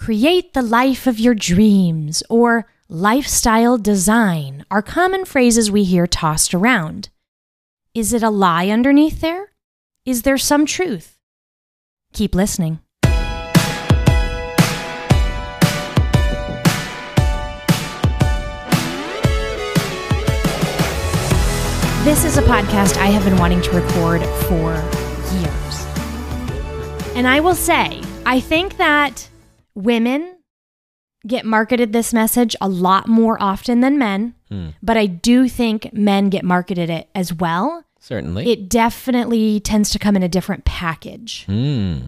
create the life of your dreams or lifestyle design are common phrases we hear tossed around. Is it a lie underneath there? Is there some truth? Keep listening. This is a podcast I have been wanting to record for years. And I will say, I think that women get marketed this message a lot more often than men, Hmm. but I do think men get marketed it as well. Certainly. It definitely tends to come in a different package. Hmm.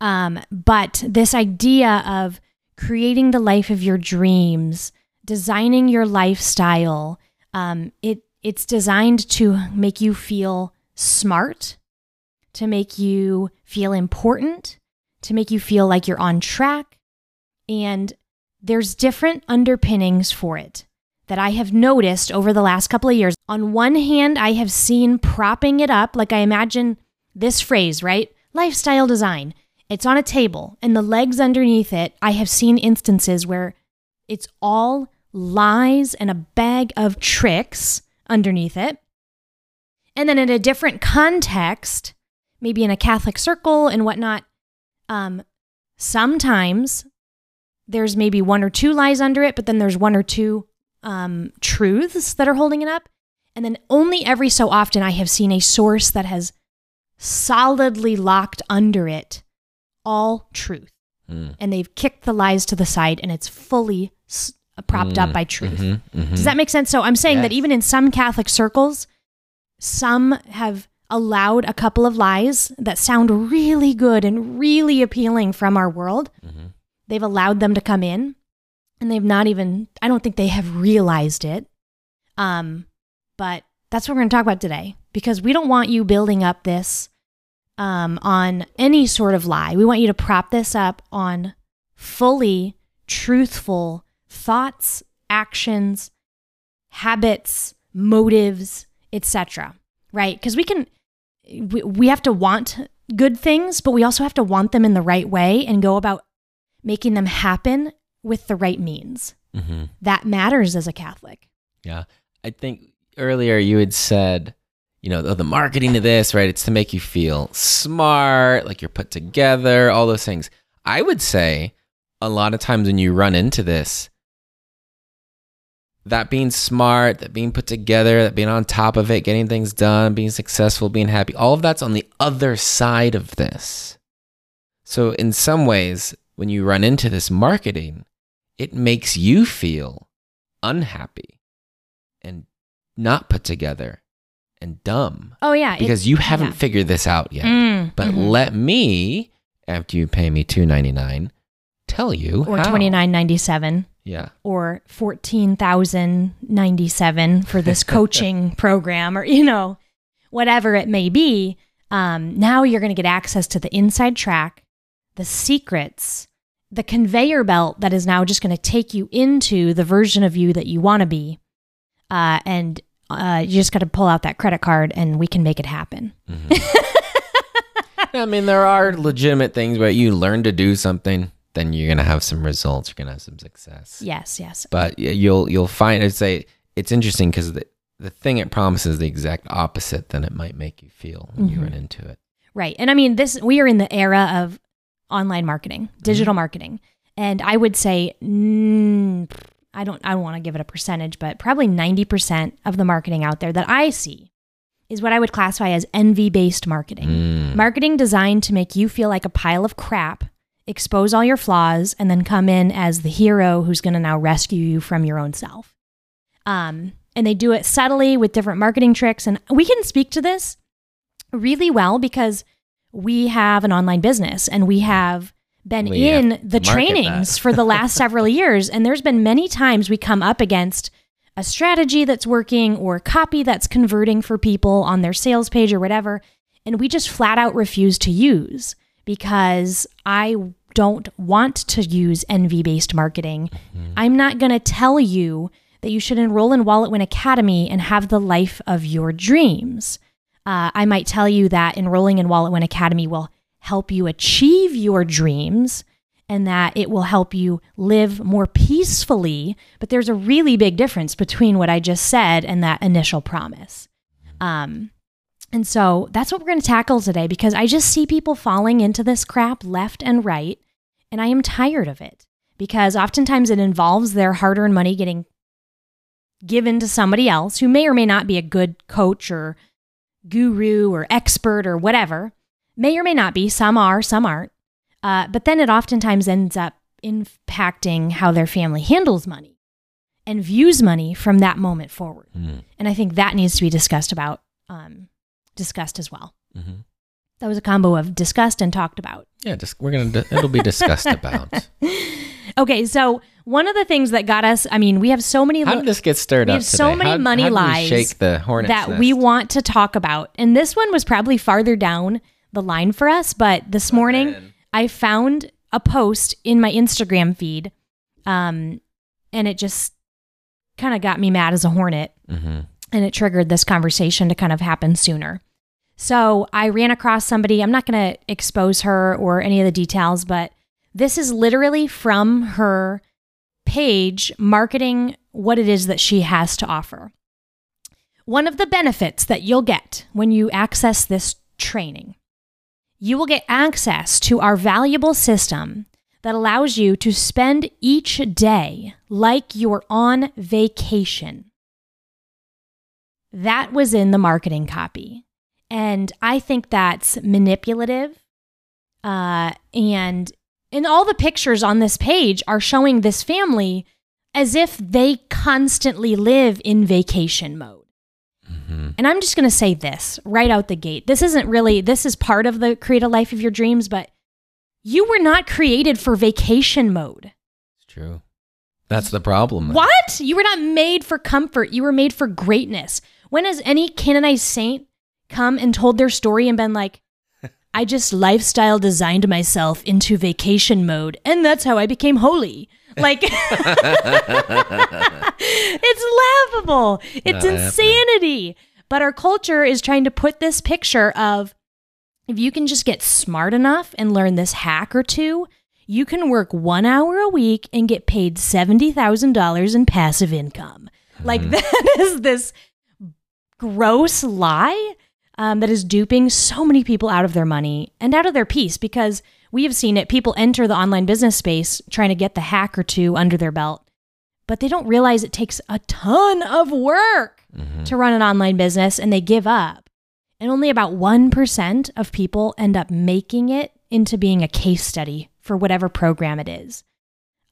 Um, but this idea of creating the life of your dreams, designing your lifestyle, um, it it's designed to make you feel smart, to make you feel important, to make you feel like you're on track, and there's different underpinnings for it that I have noticed over the last couple of years. On one hand, I have seen propping it up, like I imagine this phrase, right? Lifestyle design. It's on a table, and the legs underneath it, I have seen instances where it's all lies and a bag of tricks underneath it. And then in a different context, maybe in a Catholic circle and whatnot, um, sometimes there's maybe one or two lies under it, but then there's one or two um, truths that are holding it up. And then only every so often I have seen a source that has solidly locked under it all truth. Hmm. And they've kicked the lies to the side and it's fully s- propped up Hmm. by truth. Mhm, mhm. Does that make sense? So I'm saying that even in some Catholic circles, some have allowed a couple of lies that sound really good and really appealing from our world. Mhm. They've allowed them to come in and they've not even, I don't think they have realized it. Um, but that's what we're going to talk about today because we don't want you building up this um, on any sort of lie. We want you to prop this up on fully truthful thoughts, actions, habits, motives, etc. Right? Because we can, we, we have to want good things, but we also have to want them in the right way and go about making them happen with the right means. Mhm. That matters as a Catholic. Yeah. I think earlier you had said, you know, the, the marketing of this, right? It's to make you feel smart, like you're put together, all those things. I would say a lot of times when you run into this, that being smart, that being put together, that being on top of it, getting things done, being successful, being happy, all of that's on the other side of this. So, in some ways, when you run into this marketing, it makes you feel unhappy and not put together and dumb Oh yeah, it- because you haven't yeah. figured this out yet. Mm, But mhm. let me, after you pay me two ninety nine, tell you or how. twenty nine ninety seven Yeah, or fourteen thousand ninety seven for this coaching program or you know whatever it may be. Um, now you're going to get access to the inside track, the secrets, the conveyor belt that is now just going to take you into the version of you that you want to be, uh, and uh, you just got to pull out that credit card and we can make it happen. I mean there are legitimate things where you learn to do something, then you're gonna have some results. You're gonna have some success. Yes, yes. But you'll you'll find it's a it's interesting because the the thing it promises the exact opposite than it might make you feel when you Mhm. run into it. Right. And I mean, this we are in the era of online marketing, digital marketing. And I would say mm, I don't I don't want to give it a percentage, but probably 90% of the marketing out there that I see is what I would classify as envy-based marketing. Mm. Marketing designed to make you feel like a pile of crap, expose all your flaws and then come in as the hero who's going to now rescue you from your own self. Um and they do it subtly with different marketing tricks and we can speak to this really well because we have an online business and we have been We in to the trainings for the last several years and there's been many times we come up against a strategy that's working or copy that's converting for people on their sales page or whatever and we just flat out refuse to use because I don't want to use envy based marketing. I'm not going to tell you that you should enroll in Wallet Win Academy and have the life of your dreams. Uh, I might tell you that enrolling in Wallet Win Academy will help you achieve your dreams and that it will help you live more peacefully. But there's a really big difference between what I just said and that initial promise. Um, and so that's what we're going to tackle today because I just see people falling into this crap left and right. And I am tired of it because oftentimes it involves their hard earned money getting given to somebody else who may or may not be a good coach or guru or expert or whatever. May or may not be. Some are, some aren't. Uh, but then it oftentimes ends up impacting how their family handles money and views money from that moment forward. Mm. And I think that needs to be discussed about, um, discussed as well. hmm That was a combo of discussed and talked about. Yeah, just we're gonna. It'll be discussed about. Okay, so one of the things that got us, I mean, we have so many How did this get stirred we up have so many How- money how lies shake the hornet's that nest? we want to talk about. And this one was probably farther down the line for us, but this morning man. I found a post in my Instagram feed um, and it just kind of got me mad as a hornet Mhm. and it triggered this conversation to kind of happen sooner. So I ran across somebody. I'm not going to expose her or any of the details, but this is literally from her page marketing what it is that she has to offer. One of the benefits that you'll get when you access this training, you will get access to our valuable system that allows you to spend each day like you're on vacation. That was in the marketing copy. And I think that's manipulative. Uh, and and all the pictures on this page are showing this family as if they constantly live in vacation mode. Mhm. And I'm just going to say this right out the gate. This isn't really, this is part of the create a life of your dreams, but you were not created for vacation mode. It's true. That's the problem. then. What? You were not made for comfort. You were made for greatness. When has any canonized saint come and told their story and been like, I just lifestyle designed myself into vacation mode, and that's how I became holy? Like, it's laughable. It's Not happening. insanity. But our culture is trying to put this picture of if you can just get smart enough and learn this hack or two, you can work one hour a week and get paid $70,000 in passive income. Like, hmm. that is this gross lie um, that is duping so many people out of their money and out of their peace because we have seen it. People enter the online business space trying to get the hack or two under their belt, but they don't realize it takes a ton of work Mhm. to run an online business and they give up. And only about 1% of people end up making it into being a case study for whatever program it is.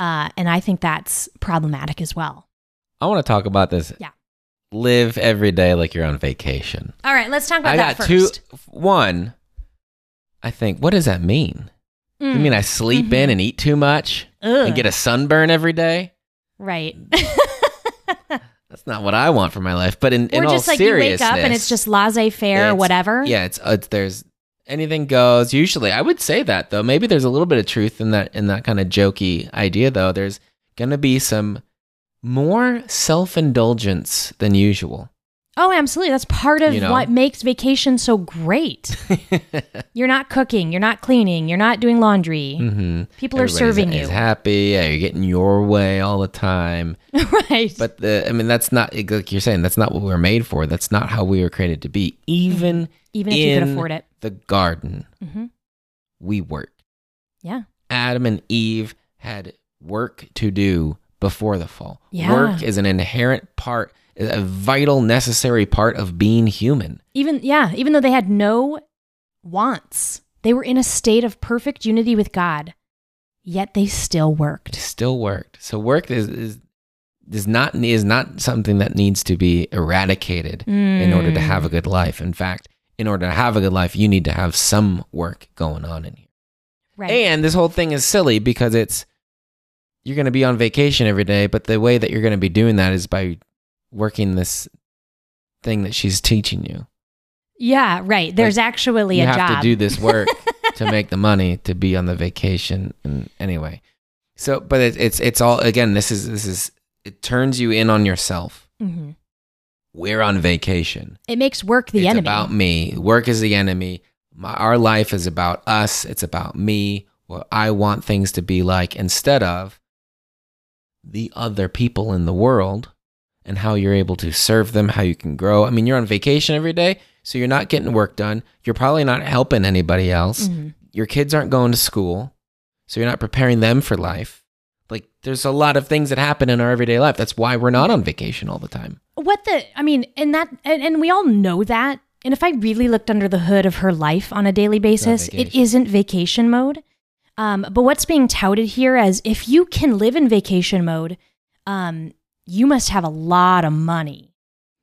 Uh, and I think that's problematic as well. I want to talk about this. Yeah. Live every day like you're on vacation. All right, let's talk about I that got first. two. One, I think, what does that mean? You Mm. mean I sleep in and eat too much Ugh. and get a sunburn every day? right. That's not what I want for my life. But in, in or all just like you seriousness, wake up and it's just laissez faire or whatever. Yeah, it's, it's there's anything goes. Usually, I would say that though. Maybe there's a little bit of truth in that in that kind of jokey idea though. There's gonna be some more self indulgence than usual. Oh, absolutely. That's part of You know? what makes vacation so great. you're not cooking, you're not cleaning, you're not doing laundry. hmm People are serving you. Is happy. Yeah, you're getting your way all the time. right. But the, I mean, that's not like you're saying. That's not what we were made for. That's not how we were created to be. Even even if you could afford it. the garden, hmm we work. Yeah. Adam and Eve had work to do before the fall. Yeah. Work is an inherent part, a vital, necessary part of being human. Even yeah, even though they had no wants, they were in a state of perfect unity with God. Yet they still worked. still worked. So work is is is not is not something that needs to be eradicated in order to Mm. have a good life. In fact, in order to have a good life, you need to have some work going on in here. right. And this whole thing is silly because it's you're going to be on vacation every day, but the way that you're going to be doing that is by working this thing that she's teaching you. yeah, right. There's actually a job. you have to do this work to make the money to be on the vacation. And anyway, so but it, it's it's all again. This is this is it turns you in on yourself. Mhm. We're on vacation. It makes work the enemy. it's enemy. about me. Work is the enemy. My, our life is about us. It's about me. what I want things to be like instead of the other people in the world and how you're able to serve them, how you can grow. I mean, you're on vacation every day, so you're not getting work done. You're probably not helping anybody else. Mhm. Your kids aren't going to school, so you're not preparing them for life. Like, there's a lot of things that happen in our everyday life. That's why we're not on vacation all the time. What the? I mean, and that, and, and we all know that. And if I really looked under the hood of her life on a daily basis, it isn't vacation mode. Um, but what's being touted here as if you can live in vacation mode, um, you must have a lot of money.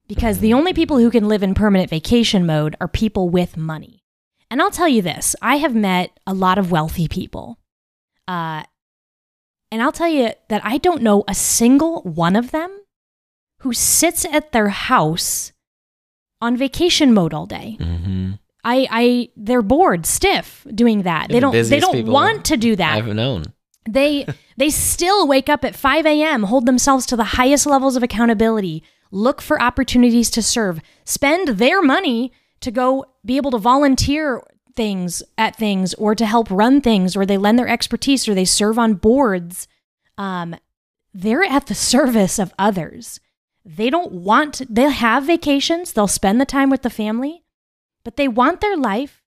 Because the only people who can live in permanent vacation mode are people with money. And I'll tell you this I have met a lot of wealthy people. Uh, and I'll tell you that I don't know a single one of them who sits at their house on vacation mode all day. Mm-hmm. I, I, they're bored, stiff doing that. They don't, they don't want to do that. I've known. They they still wake up at 5 a.m., hold themselves to the highest levels of accountability, look for opportunities to serve, spend their money to go be able to volunteer things at things or to help run things, or they lend their expertise or they serve on boards. Um, they're at the service of others. They don't want, they'll have vacations, they'll spend the time with the family, but they want their life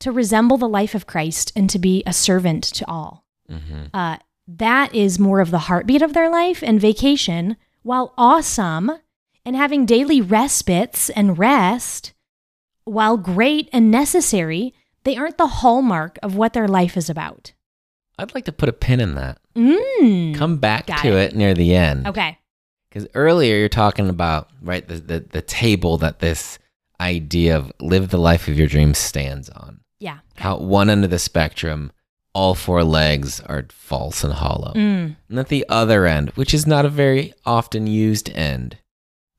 to resemble the life of Christ and to be a servant to all Mm-hmm. uh, that is more of the heartbeat of their life and vacation while awesome and having daily respites and rest while great and necessary they aren't the hallmark of what their life is about I'd like to put a pin in that. mm. Come back to it. it. near the end. okay Because earlier you're talking about right the, the the table that this idea of live the life of your dreams stands on. yeah How one end of the spectrum, all four legs are false and hollow, mm. and at the other end, which is not a very often used end,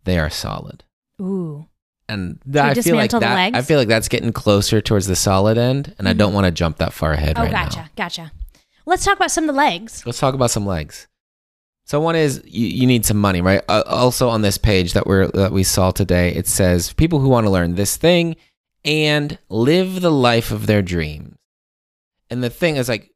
they are solid. ooh And we th- I feel like that. legs? I feel like that's getting closer towards the solid end, and I Mhm. don't want to jump that far ahead oh right gotcha now. gotcha let's talk about some of the legs Let's talk about some legs. So one is you, you need some money, right? Uh, also on this page that we're that we saw today, it says people who want to learn this thing and live the life of their dreams. And the thing is like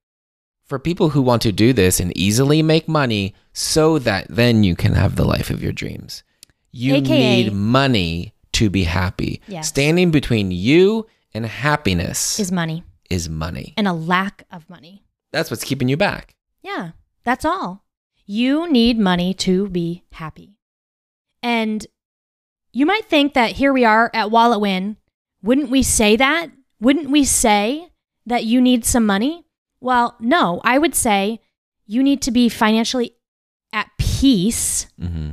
for people who want to do this and easily make money so that then you can have the life of your dreams. You AKA need money to be happy. Yes. Standing between you and happiness is money is money. and a lack of money That's what's keeping you back. Yeah, that's all. You need money to be happy. And you might think that here we are at Wallet Win. Wouldn't we say that? Wouldn't we say that you need some money? Well, no, I would say you need to be financially at peace Mm-hmm.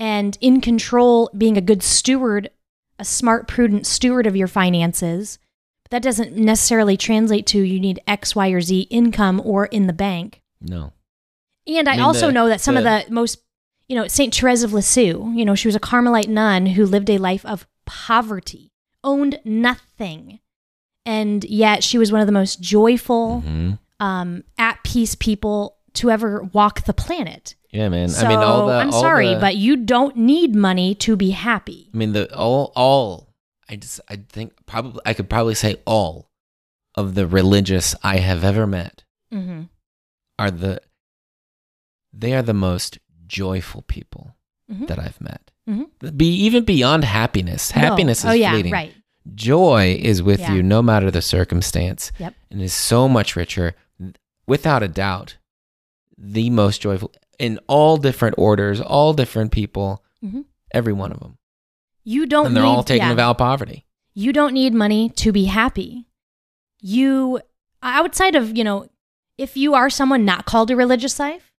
and in control, being a good steward, a smart, prudent steward of your finances. But that doesn't necessarily translate to you need X, Y, or Z income or in the bank. No. And I, I mean, also the- know that some of the- the most, you know, St. Therese of Lisieux, you know, she was a Carmelite nun who lived a life of poverty, owned nothing. And yet she was one of the most joyful, Mhm. um, at peace people to ever walk the planet. Yeah, man. So I mean, all the. I'm all sorry, the- but you don't need money to be happy. I mean, the all all. I just I think probably I could probably say all of the religious I have ever met Mm-hmm. are the. They are the most joyful people Mhm. that I've met. Mhm. Be even beyond happiness. Happiness no. is oh, yeah, fleeting. right. Joy is with Yeah. you no matter the circumstance. Yep. and is so much richer, without a doubt, the most joyful in all different orders, all different people, Mhm. every one of them, You don't and they're need, all taking yeah. of poverty. You don't need money to be happy. You, outside of, you know, if you are someone not called a religious life,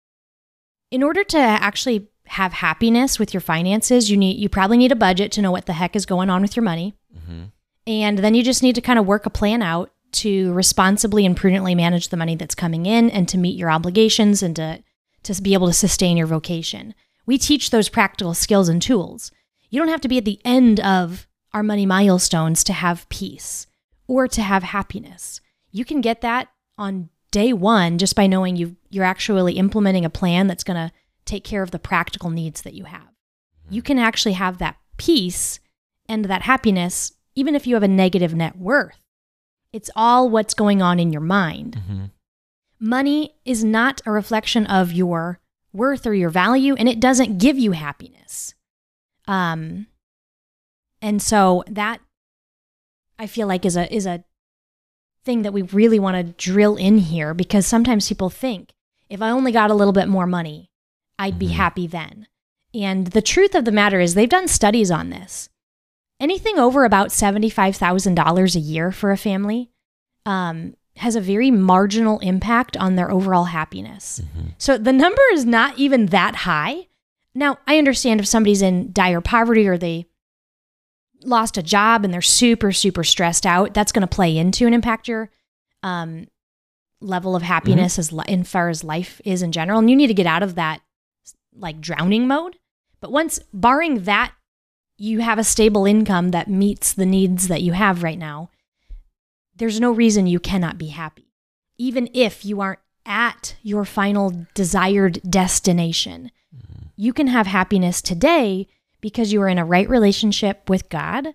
in order to actually have happiness with your finances, you need, you probably need a budget to know what the heck is going on with your money. hmm And then you just need to kind of work a plan out to responsibly and prudently manage the money that's coming in and to meet your obligations and to, to be able to sustain your vocation. We teach those practical skills and tools. You don't have to be at the end of our money milestones to have peace or to have happiness. You can get that on day one just by knowing you you're actually implementing a plan that's going to take care of the practical needs that you have. You can actually have that peace and that happiness even if you have a negative net worth. It's all what's going on in your mind. hmm money is not a reflection of your worth or your value, and it doesn't give you happiness. Um, and so that I feel like is a is a thing that we really want to drill in here because sometimes people think if I only got a little bit more money, I'd be Mhm. happy then. And the truth of the matter is they've done studies on this. Anything over about $75,000 a year for a family um, has a very marginal impact on their overall happiness. So the number is not even that high. Now, I understand if somebody's in dire poverty or they lost a job and they're super, super stressed out, that's going to play into and impact your um, level of happiness as li- in far as life is in general. And you need to get out of that like drowning mode. But once, barring that, you have a stable income that meets the needs that you have right now, there's no reason you cannot be happy, even if you aren't at your final desired destination. You can have happiness today because you are in a right relationship with God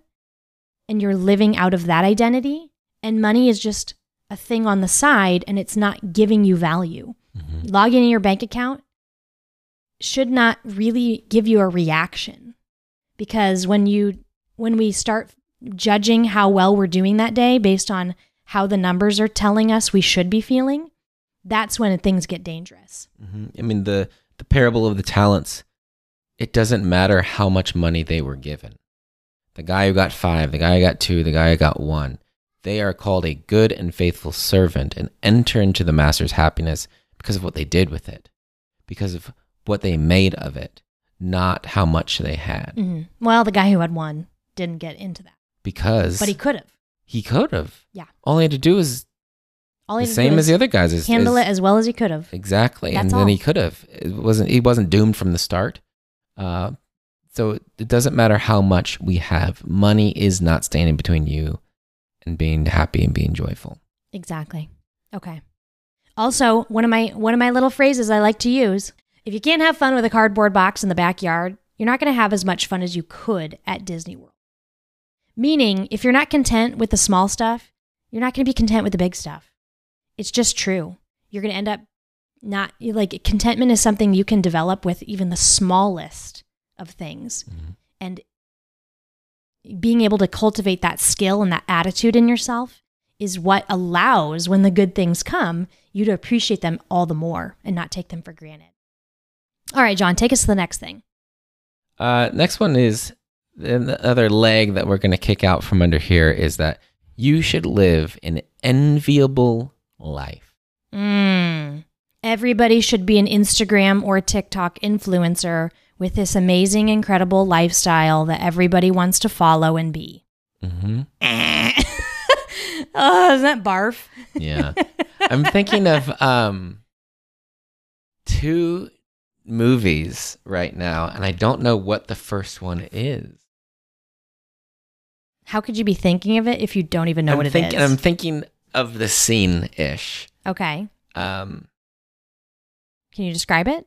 and you're living out of that identity. And money is just a thing on the side and it's not giving you value. Logging in your bank account should not really give you a reaction because when you when we start judging how well we're doing that day based on how the numbers are telling us we should be feeling that's when things get dangerous Mhm. I mean the the parable of the talents. It doesn't matter how much money they were given. The guy who got five, the guy who got two, the guy who got one. They are called a good and faithful servant and enter into the master's happiness because of what they did with it, because of what they made of it, not how much they had. Mhm. well the guy who had one didn't get into that Because but he could have he could have. Yeah. All he had to do was all the he had to same as the other guys. Is, handle is- it as well as he could have Exactly, That's and then all. he could have. It wasn't. He wasn't doomed from the start. Uh, so it doesn't matter how much we have. Money is not standing between you and being happy and being joyful. Exactly. Okay. Also, one of my one of my little phrases I like to use, if you can't have fun with a cardboard box in the backyard, you're not going to have as much fun as you could at Disney World. Meaning, if you're not content with the small stuff, you're not going to be content with the big stuff. It's just true. You're going to end up not like contentment is something you can develop with even the smallest of things. And being able to cultivate that skill and that attitude in yourself is what allows when the good things come you to appreciate them all the more and not take them for granted. All right, John, take us to the next thing. Uh, next one is the other leg that we're going to kick out from under here is that you should live an enviable life. Mm. Everybody should be an Instagram or TikTok influencer with this amazing, incredible lifestyle that everybody wants to follow and be. Mm-hmm. oh, isn't that barf? Yeah. I'm thinking of um two movies right now, and I don't know what the first one is. How could you be thinking of it if you don't even know I'm what it is? thinking, I'm thinking of the scene ish. okay. Um, Can you describe it?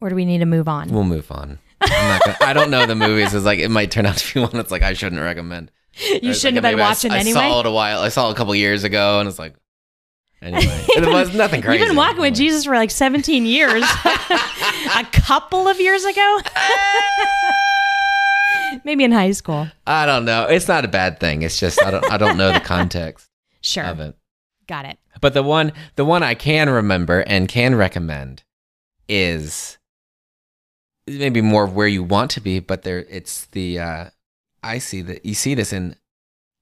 Or do we need to move on? we'll move on. I'm not gonna, I don't know the movies. It's like it might turn out to be one that's like I shouldn't recommend. you shouldn't like have been I- watching I, anyway. I saw it a while. I saw it a couple years ago, and it's like anyway, it was nothing crazy. You've been walking with Jesus for like 17 years. a couple of years ago? Maybe in high school. I don't know. It's not a bad thing. It's just I don't I don't know the context Sure. of it. Got it. But the one the one I can remember and can recommend is maybe more of where you want to be, but there it's the uh I see that you see this in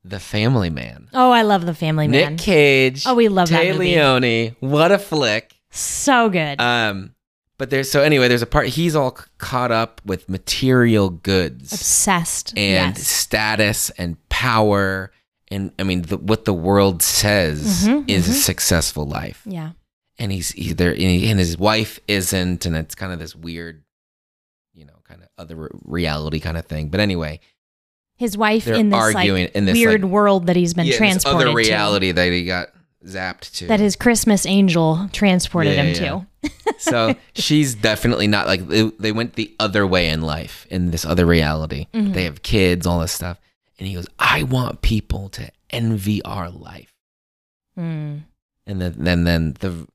The Family Man. Oh, I love The Family Man. Nick Cage. Oh, we love that Téa movie. Leoni. What a flick. So good. Um but there's so anyway, there's a part he's all c- caught up with material goods Obsessed. and yes. status and power and I mean the, what the world says Mhm, is a mhm. successful life. Yeah. And he's there and, his wife isn't and it's kind of this weird you know kind of other reality kind of thing. But anyway, His wife in this arguing like in this weird like, world that he's been yeah, this transported other to. reality that he got zapped to. That his Christmas angel transported Yeah, him yeah. to. so she's definitely not like they, they went the other way in life in this other reality. Mhm. They have kids, all this stuff, and he goes, "I want people to envy our life." Mm. And then then then the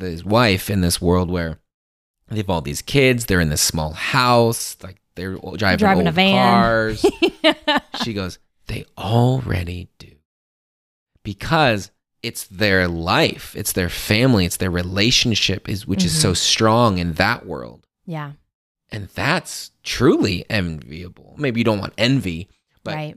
his wife in this world where they have all these kids. They're in this small house, like they're driving, Driving a old van. cars. she goes, they already do because it's their life, it's their family, it's their relationship, is which is Mm-hmm. so strong in that world, yeah. and that's truly enviable. Maybe you don't want envy, but right.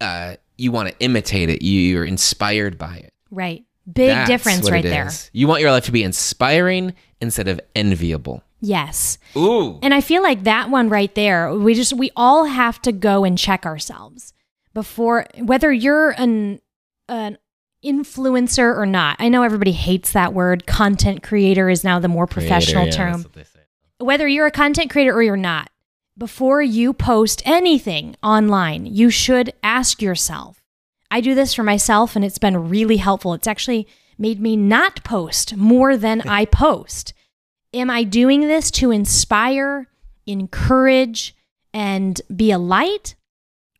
uh, you want to imitate it. You, you're inspired by it. Right. Big That's difference what right it there. is. You want your life to be inspiring instead of enviable. Yes. Ooh. And I feel like that one right there, we just we all have to go and check ourselves before whether you're an an influencer or not. I know everybody hates that word. Content creator is now the more professional term. Whether you're a content creator or you're not, before you post anything online, you should ask yourself. I do this for myself and it's been really helpful. It's actually made me not post more than I post. Am I doing this to inspire, encourage, and be a light?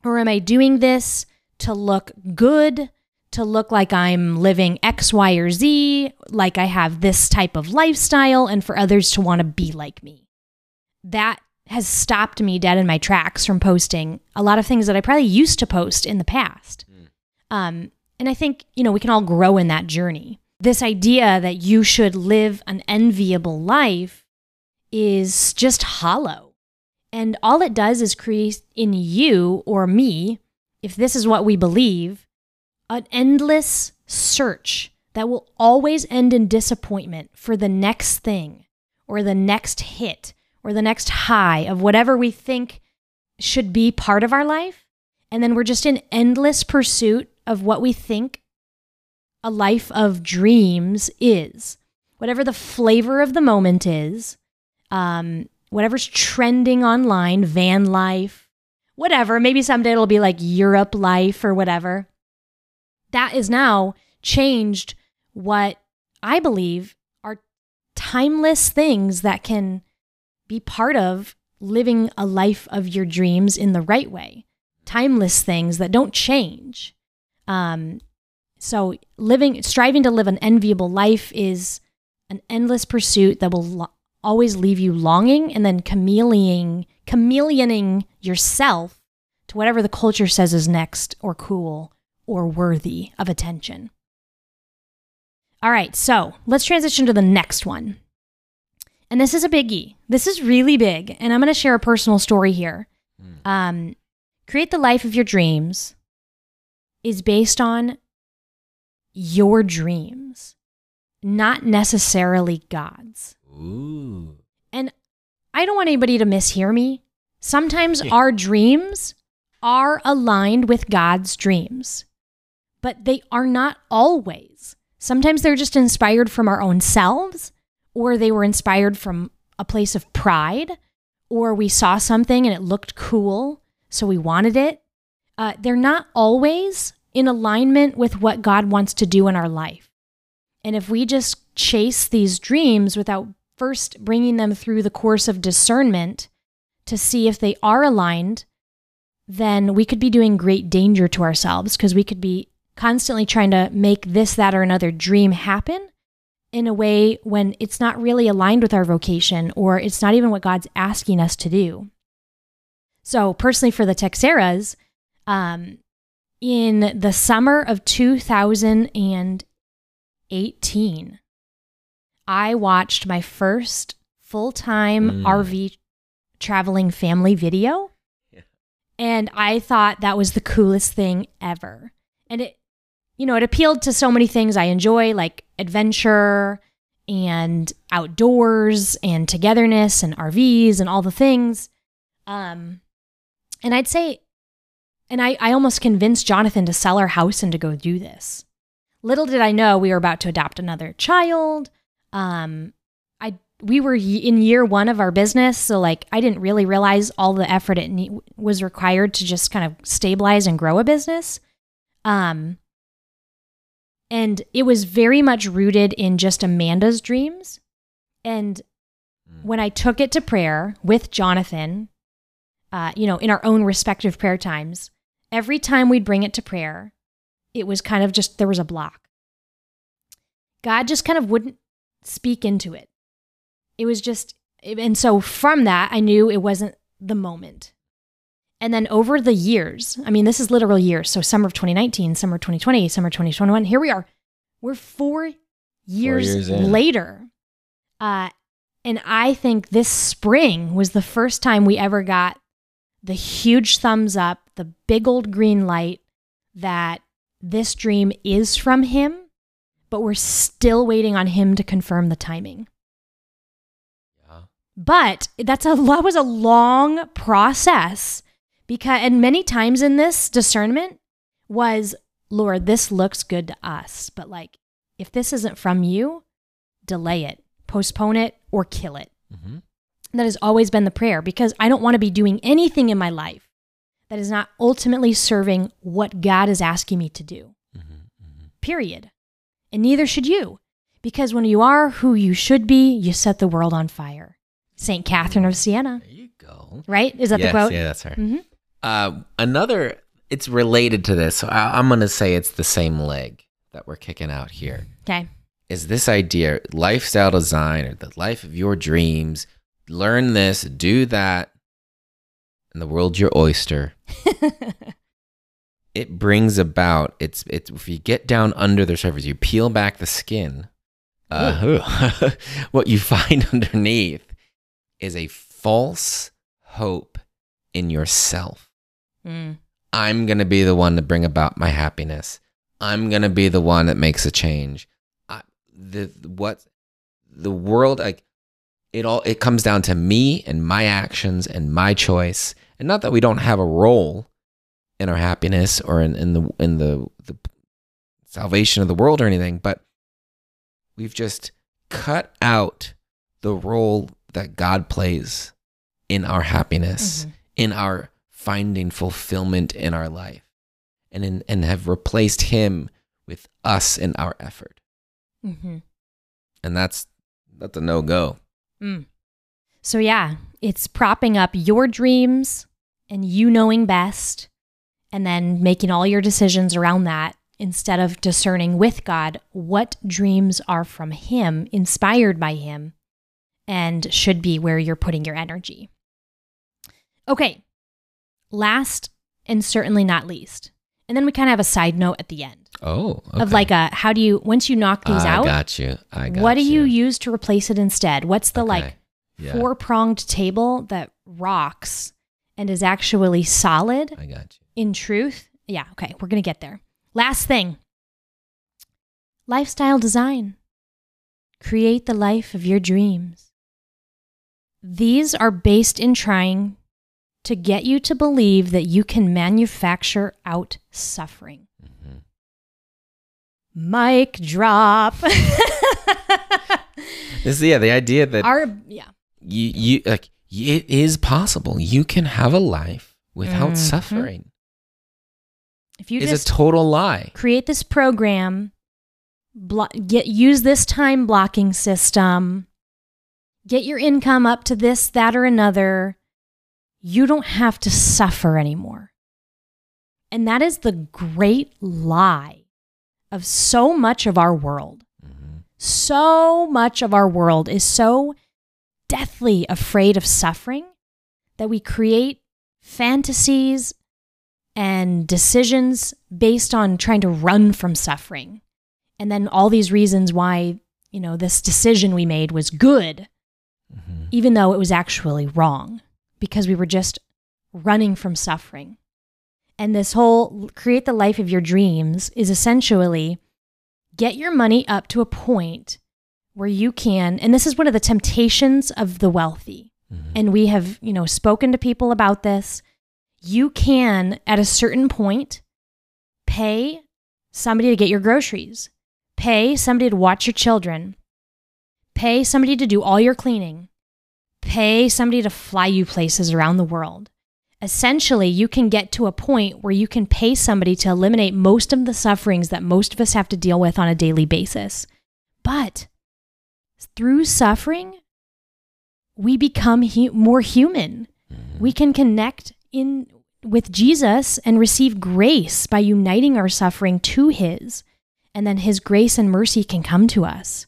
Or am I doing this to look good, to look like I'm living X, Y, or Z, like I have this type of lifestyle, and for others to want to be like me? That has stopped me dead in my tracks from posting a lot of things that I probably used to post in the past. Um, and I think, you know, we can all grow in that journey. This idea that you should live an enviable life is just hollow. And all it does is create in you or me, if this is what we believe, an endless search that will always end in disappointment for the next thing or the next hit or the next high of whatever we think should be part of our life. And then we're just in endless pursuit of what we think a life of dreams is. Whatever the flavor of the moment is, um, whatever's trending online, van life, whatever. Maybe someday it'll be like Europe life or whatever. That is now changed what I believe are timeless things that can be part of living a life of your dreams in the right way. Timeless things that don't change. Um, so living, striving to live an enviable life is an endless pursuit that will lo- always leave you longing and then chameleoning, chameleoning yourself to whatever the culture says is next or cool or worthy of attention. All right, so let's transition to the next one. And this is a biggie. This is really big. And I'm going to share a personal story here. Um, create the life of your dreams is based on your dreams, not necessarily God's. Ooh. And I don't want anybody to mishear me. Sometimes Yeah. our dreams are aligned with God's dreams, but they are not always. Sometimes they're just inspired from our own selves, or they were inspired from a place of pride, or we saw something and it looked cool, so we wanted it. Uh, they're not always in alignment with what God wants to do in our life. And if we just chase these dreams without first bringing them through the course of discernment to see if they are aligned, then we could be doing great danger to ourselves because we could be constantly trying to make this, that, or another dream happen in a way when it's not really aligned with our vocation or it's not even what God's asking us to do. So, personally, for the Texeras, um, in the summer of 2018, I watched my first full time Mm. RV traveling family video. Yeah. And I thought that was the coolest thing ever. And it, you know, it appealed to so many things I enjoy, like adventure and outdoors and togetherness and RVs and all the things. Um, and I'd say, and I, I almost convinced Jonathan to sell our house and to go do this. Little did I know we were about to adopt another child. Um, I we were y- in year one of our business, so like I didn't really realize all the effort it ne- was required to just kind of stabilize and grow a business. Um, and it was very much rooted in just Amanda's dreams. And when I took it to prayer with Jonathan, uh, you know, in our own respective prayer times, every time we'd bring it to prayer, it was kind of just there was a block. God just kind of wouldn't speak into it. It was just, and so from that, I knew it wasn't the moment. And then over the years, I mean, this is literal years. So summer of 2019, summer of 2020, summer 2021, here we are. We're four years, years later. Uh, and I think this spring was the first time we ever got the huge thumbs up, the big old green light that this dream is from him, but we're still waiting on him to confirm the timing. Yeah. But that's a that was a long process because and many times in this discernment was Lord, this looks good to us, but like if this isn't from you, delay it, postpone it, or kill it. Mm-hmm. That has always been the prayer because I don't want to be doing anything in my life that is not ultimately serving what God is asking me to do. Mm-hmm. Period. And neither should you. Because when you are who you should be, you set the world on fire. St. Catherine of Siena, There you go. right? Is that yes, the quote? Yeah, that's her. Mhm. Uh, another, it's related to this. So I, I'm going to say it's the same leg that we're kicking out here. Okay. Is this idea lifestyle design or the life of your dreams? Learn this, do that, and the world's your oyster. It brings about it's it's if you get down under the surface, you peel back the skin. Uh, what you find underneath is a false hope in yourself. Mm. I'm going to be the one to bring about my happiness. I'm going to be the one that makes a change. I, the what the world like it all it comes down to me and my actions and my choice. And not that we don't have a role in our happiness or in, in the in the the salvation of the world or anything, but we've just cut out the role that God plays in our happiness Mhm. in our finding fulfillment in our life and in, and have replaced him with us in our effort Mhm. and that's that's a no-go Mm. So, yeah, it's propping up your dreams and you knowing best, and then making all your decisions around that instead of discerning with God what dreams are from Him, inspired by Him, and should be where you're putting your energy. Okay, last and certainly not least. And then we kind of have a side note at the end oh of like a how do you, once you knock these I out, got you i got what do you use to replace it instead? What's the like yeah, four pronged table that rocks and is actually solid i got you in truth. Yeah, okay, we're going to get there. Last thing lifestyle design. Create the life of your dreams. These are based in trying to get you to believe that you can manufacture out suffering. Mhm. Mic drop. this yeah the idea that Our, yeah. you you like it is possible you can have a life without Mhm. suffering If you is just a total lie create this program, blo- get use this time blocking system, get your income up to this, that, or another. You don't have to suffer anymore. And that is the great lie of so much of our world. Mhm. So much of our world is so deathly afraid of suffering that we create fantasies and decisions based on trying to run from suffering. And then all these reasons why, you know, this decision we made was good, Mhm. even though it was actually wrong because we were just running from suffering. And this whole create the life of your dreams is essentially get your money up to a point where you can, and this is one of the temptations of the wealthy. Mhm. And we have, you know, spoken to people about this. You can, at a certain point, pay somebody to get your groceries, pay somebody to watch your children, pay somebody to do all your cleaning, pay somebody to fly you places around the world. Essentially, you can get to a point where you can pay somebody to eliminate most of the sufferings that most of us have to deal with on a daily basis. But through suffering, we become hu- more human. Mhm. We can connect in with Jesus and receive grace by uniting our suffering to his. And then his grace and mercy can come to us.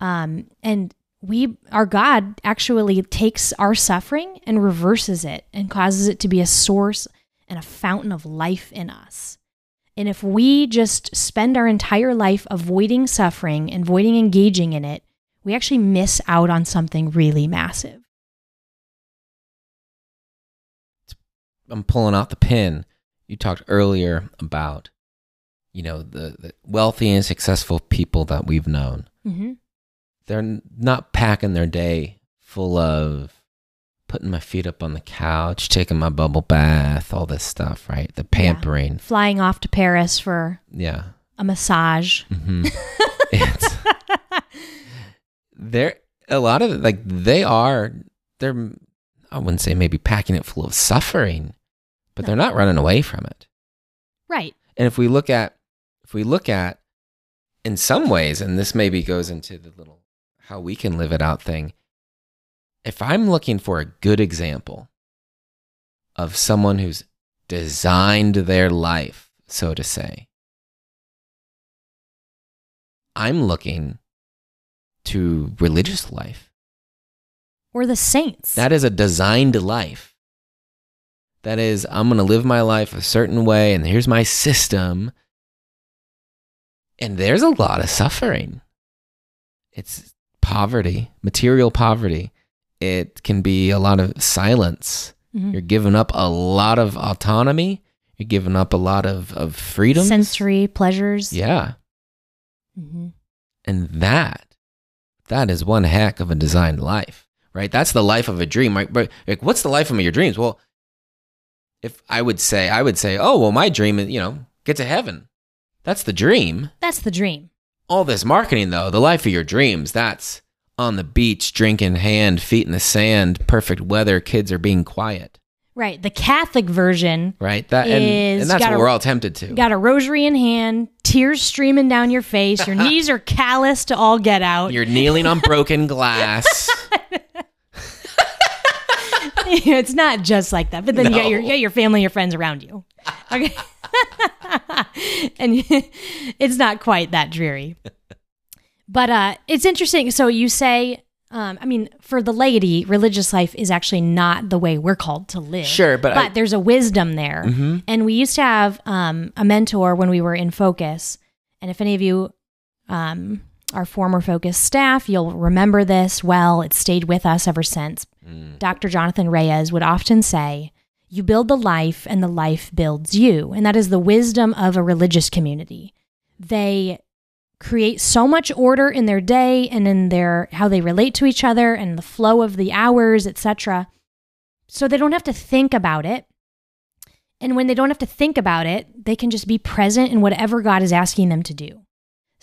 Um, and we, our God actually takes our suffering and reverses it and causes it to be a source and a fountain of life in us. And if we just spend our entire life avoiding suffering and avoiding engaging in it, we actually miss out on something really massive. I'm pulling out the pin. You talked earlier about, you know, the, the wealthy and successful people that we've known. Mm-hmm. They're not packing their day full of putting my feet up on the couch, taking my bubble bath, all this stuff, right? The pampering. Flying off to Paris for Yeah. a massage. hmm it's they're a lot of it, like they are they're I wouldn't say maybe packing it full of suffering, but they're not running away from it. Right. And if we look at if we look at in some ways, and this maybe goes into the little how we can live it out thing. If I'm looking for a good example of someone who's designed their life, so to say, I'm looking to religious life. Or the saints. That is a designed life. That is, I'm going to live my life a certain way, and here's my system. And there's a lot of suffering. It's poverty, material poverty. It can be a lot of silence. Mhm. You're giving up a lot of autonomy. You're giving up a lot of, of freedom. sensory pleasures. Yeah. hmm And that, that is one heck of a designed life, right? That's the life of a dream, right? But like, what's the life of your dreams? Well, if I would say, I would say, oh, well, my dream is, you know, get to heaven. That's the dream. That's the dream. All this marketing, though, the life of your dreams, that's on the beach, drink in hand, feet in the sand, perfect weather, kids are being quiet, Right. The Catholic version right? That is, and, and that's what we're all tempted to. got a rosary in hand, tears streaming down your face, your knees are calloused to all get out. You're kneeling on broken glass. it's not just like that, but then you got your you got your family, your friends around you. Okay. and it's not quite that dreary. But uh it's interesting. So you say um, I mean, for the laity, religious life is actually not the way we're called to live. Sure, but I- there's a wisdom there. Mhm. And we used to have um, a mentor when we were in Focus. And if any of you um, are former Focus staff, you'll remember this well. It stayed with us ever since. Mm. Dr. Jonathan Reyes would often say, You build the life, and the life builds you. And that is the wisdom of a religious community. They create so much order in their day and in their how they relate to each other and the flow of the hours, etc. So they don't have to think about it. And when they don't have to think about it, they can just be present in whatever God is asking them to do.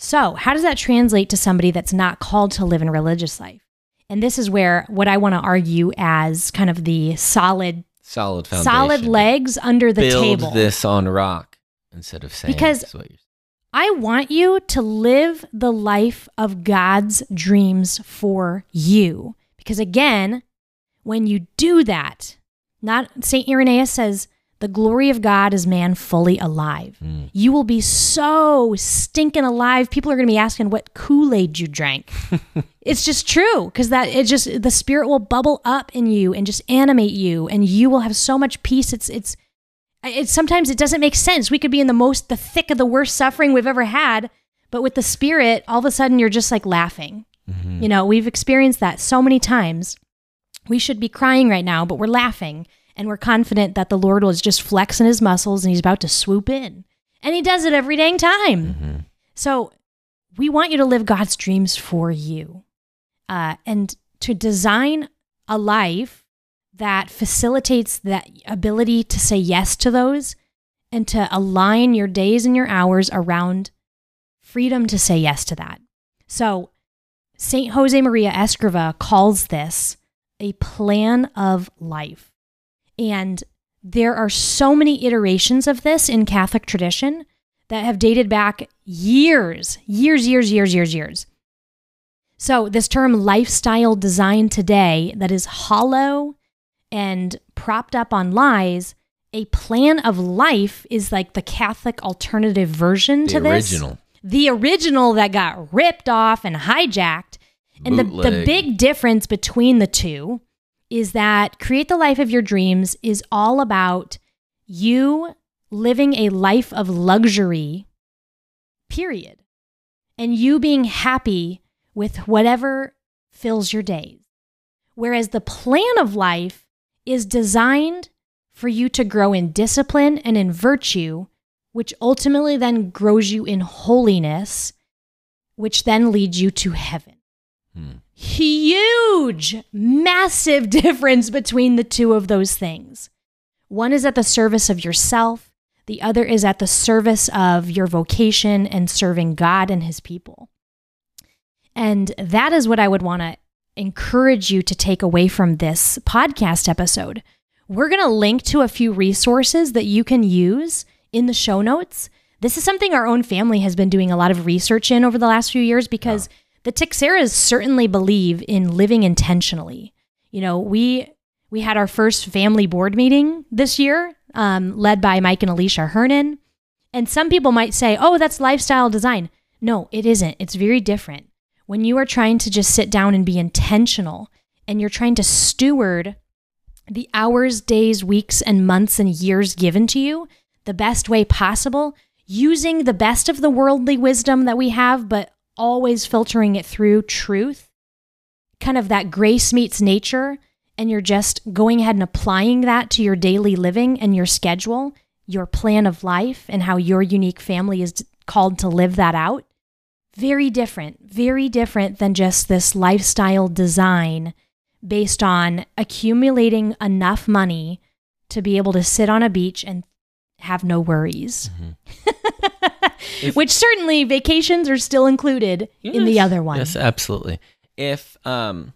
So, how does that translate to somebody that's not called to live in religious life? And this is where what I want to argue as kind of the solid Solid foundation. solid legs under the Build table. this on rock instead of sand. Because- what you're- I want you to live the life of God's dreams for you. Because again, when you do that, not St. Irenaeus says, the glory of God is man fully alive. Mm. You will be so stinking alive. People are going to be asking what Kool-Aid you drank. it's just true because that it just the spirit will bubble up in you and just animate you and you will have so much peace. It's it's it's sometimes it doesn't make sense. We could be in the most the thick of the worst suffering we've ever had, but with the spirit, all of a sudden you're just like laughing. Mhm. You know, we've experienced that so many times. We should be crying right now, but we're laughing and we're confident that the Lord was just flexing his muscles and he's about to swoop in. And he does it every dang time. Mhm. So we want you to live God's dreams for you uh, and to design a life that facilitates that ability to say yes to those and to align your days and your hours around freedom to say yes to that. So St. Jose Maria Escriva calls this a plan of life. And there are so many iterations of this in Catholic tradition that have dated back years, years, years, years, years, years. So, this term lifestyle design today that is hollow and propped up on lies, a plan of life is like the Catholic alternative version The to this The original. the original that got ripped off and hijacked And the, the big difference between the two is that Create the Life of Your Dreams is all about you living a life of luxury, period. And you being happy with whatever fills your days. Whereas the plan of life is designed for you to grow in discipline and in virtue, which ultimately then grows you in holiness, which then leads you to heaven. Hmm. Huge, massive difference between the two of those things. One is at the service of yourself, the other is at the service of your vocation and serving God and his people. And that is what I would want to encourage you to take away from this podcast episode. We're going to link to a few resources that you can use in the show notes. This is something our own family has been doing a lot of research in over the last few years because the Teixeiras certainly believe in living intentionally. You know, we we had our first family board meeting this year, um, led by Mike and Alicia Hernon. And some people might say, "Oh, that's lifestyle design." No, it isn't. It's very different. When you are trying to just sit down and be intentional, and you're trying to steward the hours, days, weeks, and months and years given to you the best way possible, using the best of the worldly wisdom that we have, but always filtering it through truth, kind of that grace meets nature, and you're just going ahead and applying that to your daily living and your schedule, your plan of life, and how your unique family is called to live that out. Very different, very different than just this lifestyle design based on accumulating enough money to be able to sit on a beach and have no worries. Mm-hmm. If- Which certainly vacations are still included in the other one. Yes, absolutely. If um,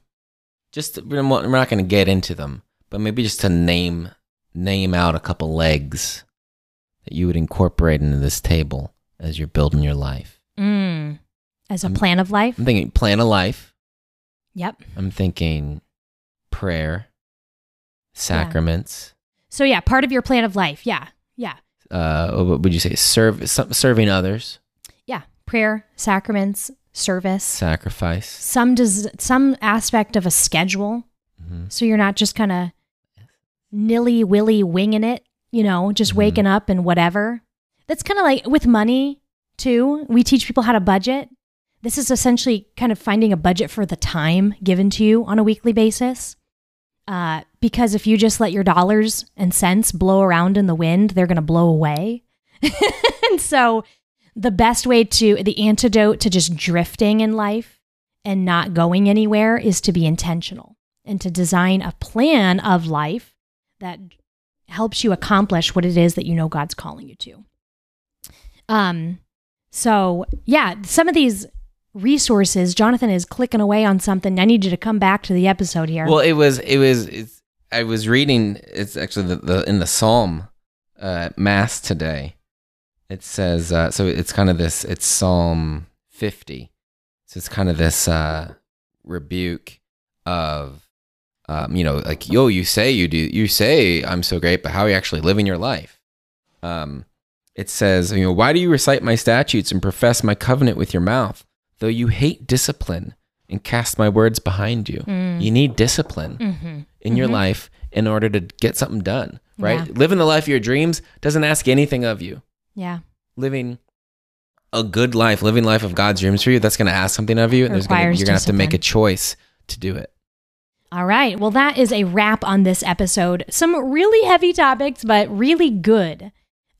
just we're not going to get into them, but maybe just to name name out a couple legs that you would incorporate into this table as you're building your life. Mm. As a I'm- plan of life. I'm thinking plan of life. Yep. I'm thinking prayer, sacraments. So yeah, part of your plan of life. Yeah. Yeah. Uh, what would you say? Serve serving others, Yeah. Prayer, sacraments, service. sacrifice. Some does some aspect of a schedule. Mhm. So you're not just kind of nilly willy winging it, you know, just Mhm. waking up and whatever. That's kind of like with money too. We teach people how to budget. This is essentially kind of finding a budget for the time given to you on a weekly basis. Uh, because if you just let your dollars and cents blow around in the wind, they're going to blow away. and so, the best way to, the antidote to just drifting in life and not going anywhere is to be intentional and to design a plan of life that helps you accomplish what it is that you know God's calling you to. Um, so yeah, some of these resources, Jonathan is clicking away on something. I need you to come back to the episode here. Well, it was it was it's, I was reading. It's actually the, the in the Psalm uh, Mass today. It says uh, so. It's kind of this. It's Psalm fifty. So it's kind of this uh, rebuke of, um, you know, like yo, you say you do, you say I'm so great, but how are you actually living your life? Um, it says, you know, why do you recite my statutes and profess my covenant with your mouth, though you hate discipline and cast my words behind you? Mm. You need discipline mm-hmm. in your Mhm. life in order to get something done, right? Yeah. Living the life of your dreams doesn't ask anything of you. Yeah. Living a good life, living life of God's dreams for you, that's going to ask something of you, and there's gonna, you're going to have to make a choice to do it. All right. Well, that is a wrap on this episode. Some really heavy topics, but really good.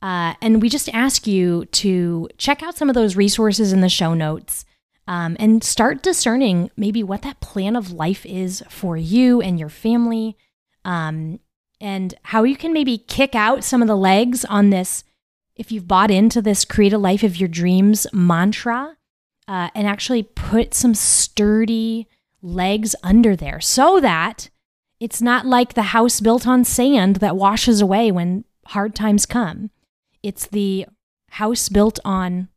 Uh, and we just ask you to check out some of those resources in the show notes um, and start discerning maybe what that plan of life is for you and your family, um, and how you can maybe kick out some of the legs on this. If you've bought into this create a life of your dreams mantra, uh, and actually put some sturdy legs under there so that it's not like the house built on sand that washes away when hard times come. It's the house built on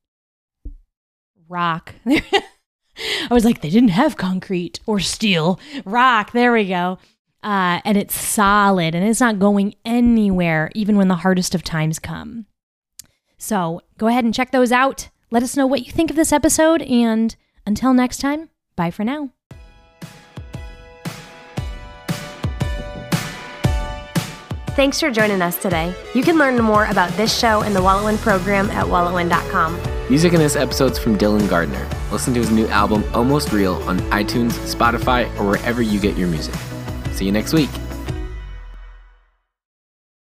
rock. I was like, they didn't have concrete or steel, rock. There we go. Uh, and it's solid and it's not going anywhere, even when the hardest of times come. So go ahead and check those out. Let us know what you think of this episode. And until next time, bye for now. Thanks for joining us today. You can learn more about this show and the WalletWin program at walletwin.com. Music in this episode's from Dylan Gardner. Listen to his new album, Almost Real, on iTunes, Spotify, or wherever you get your music. See you next week.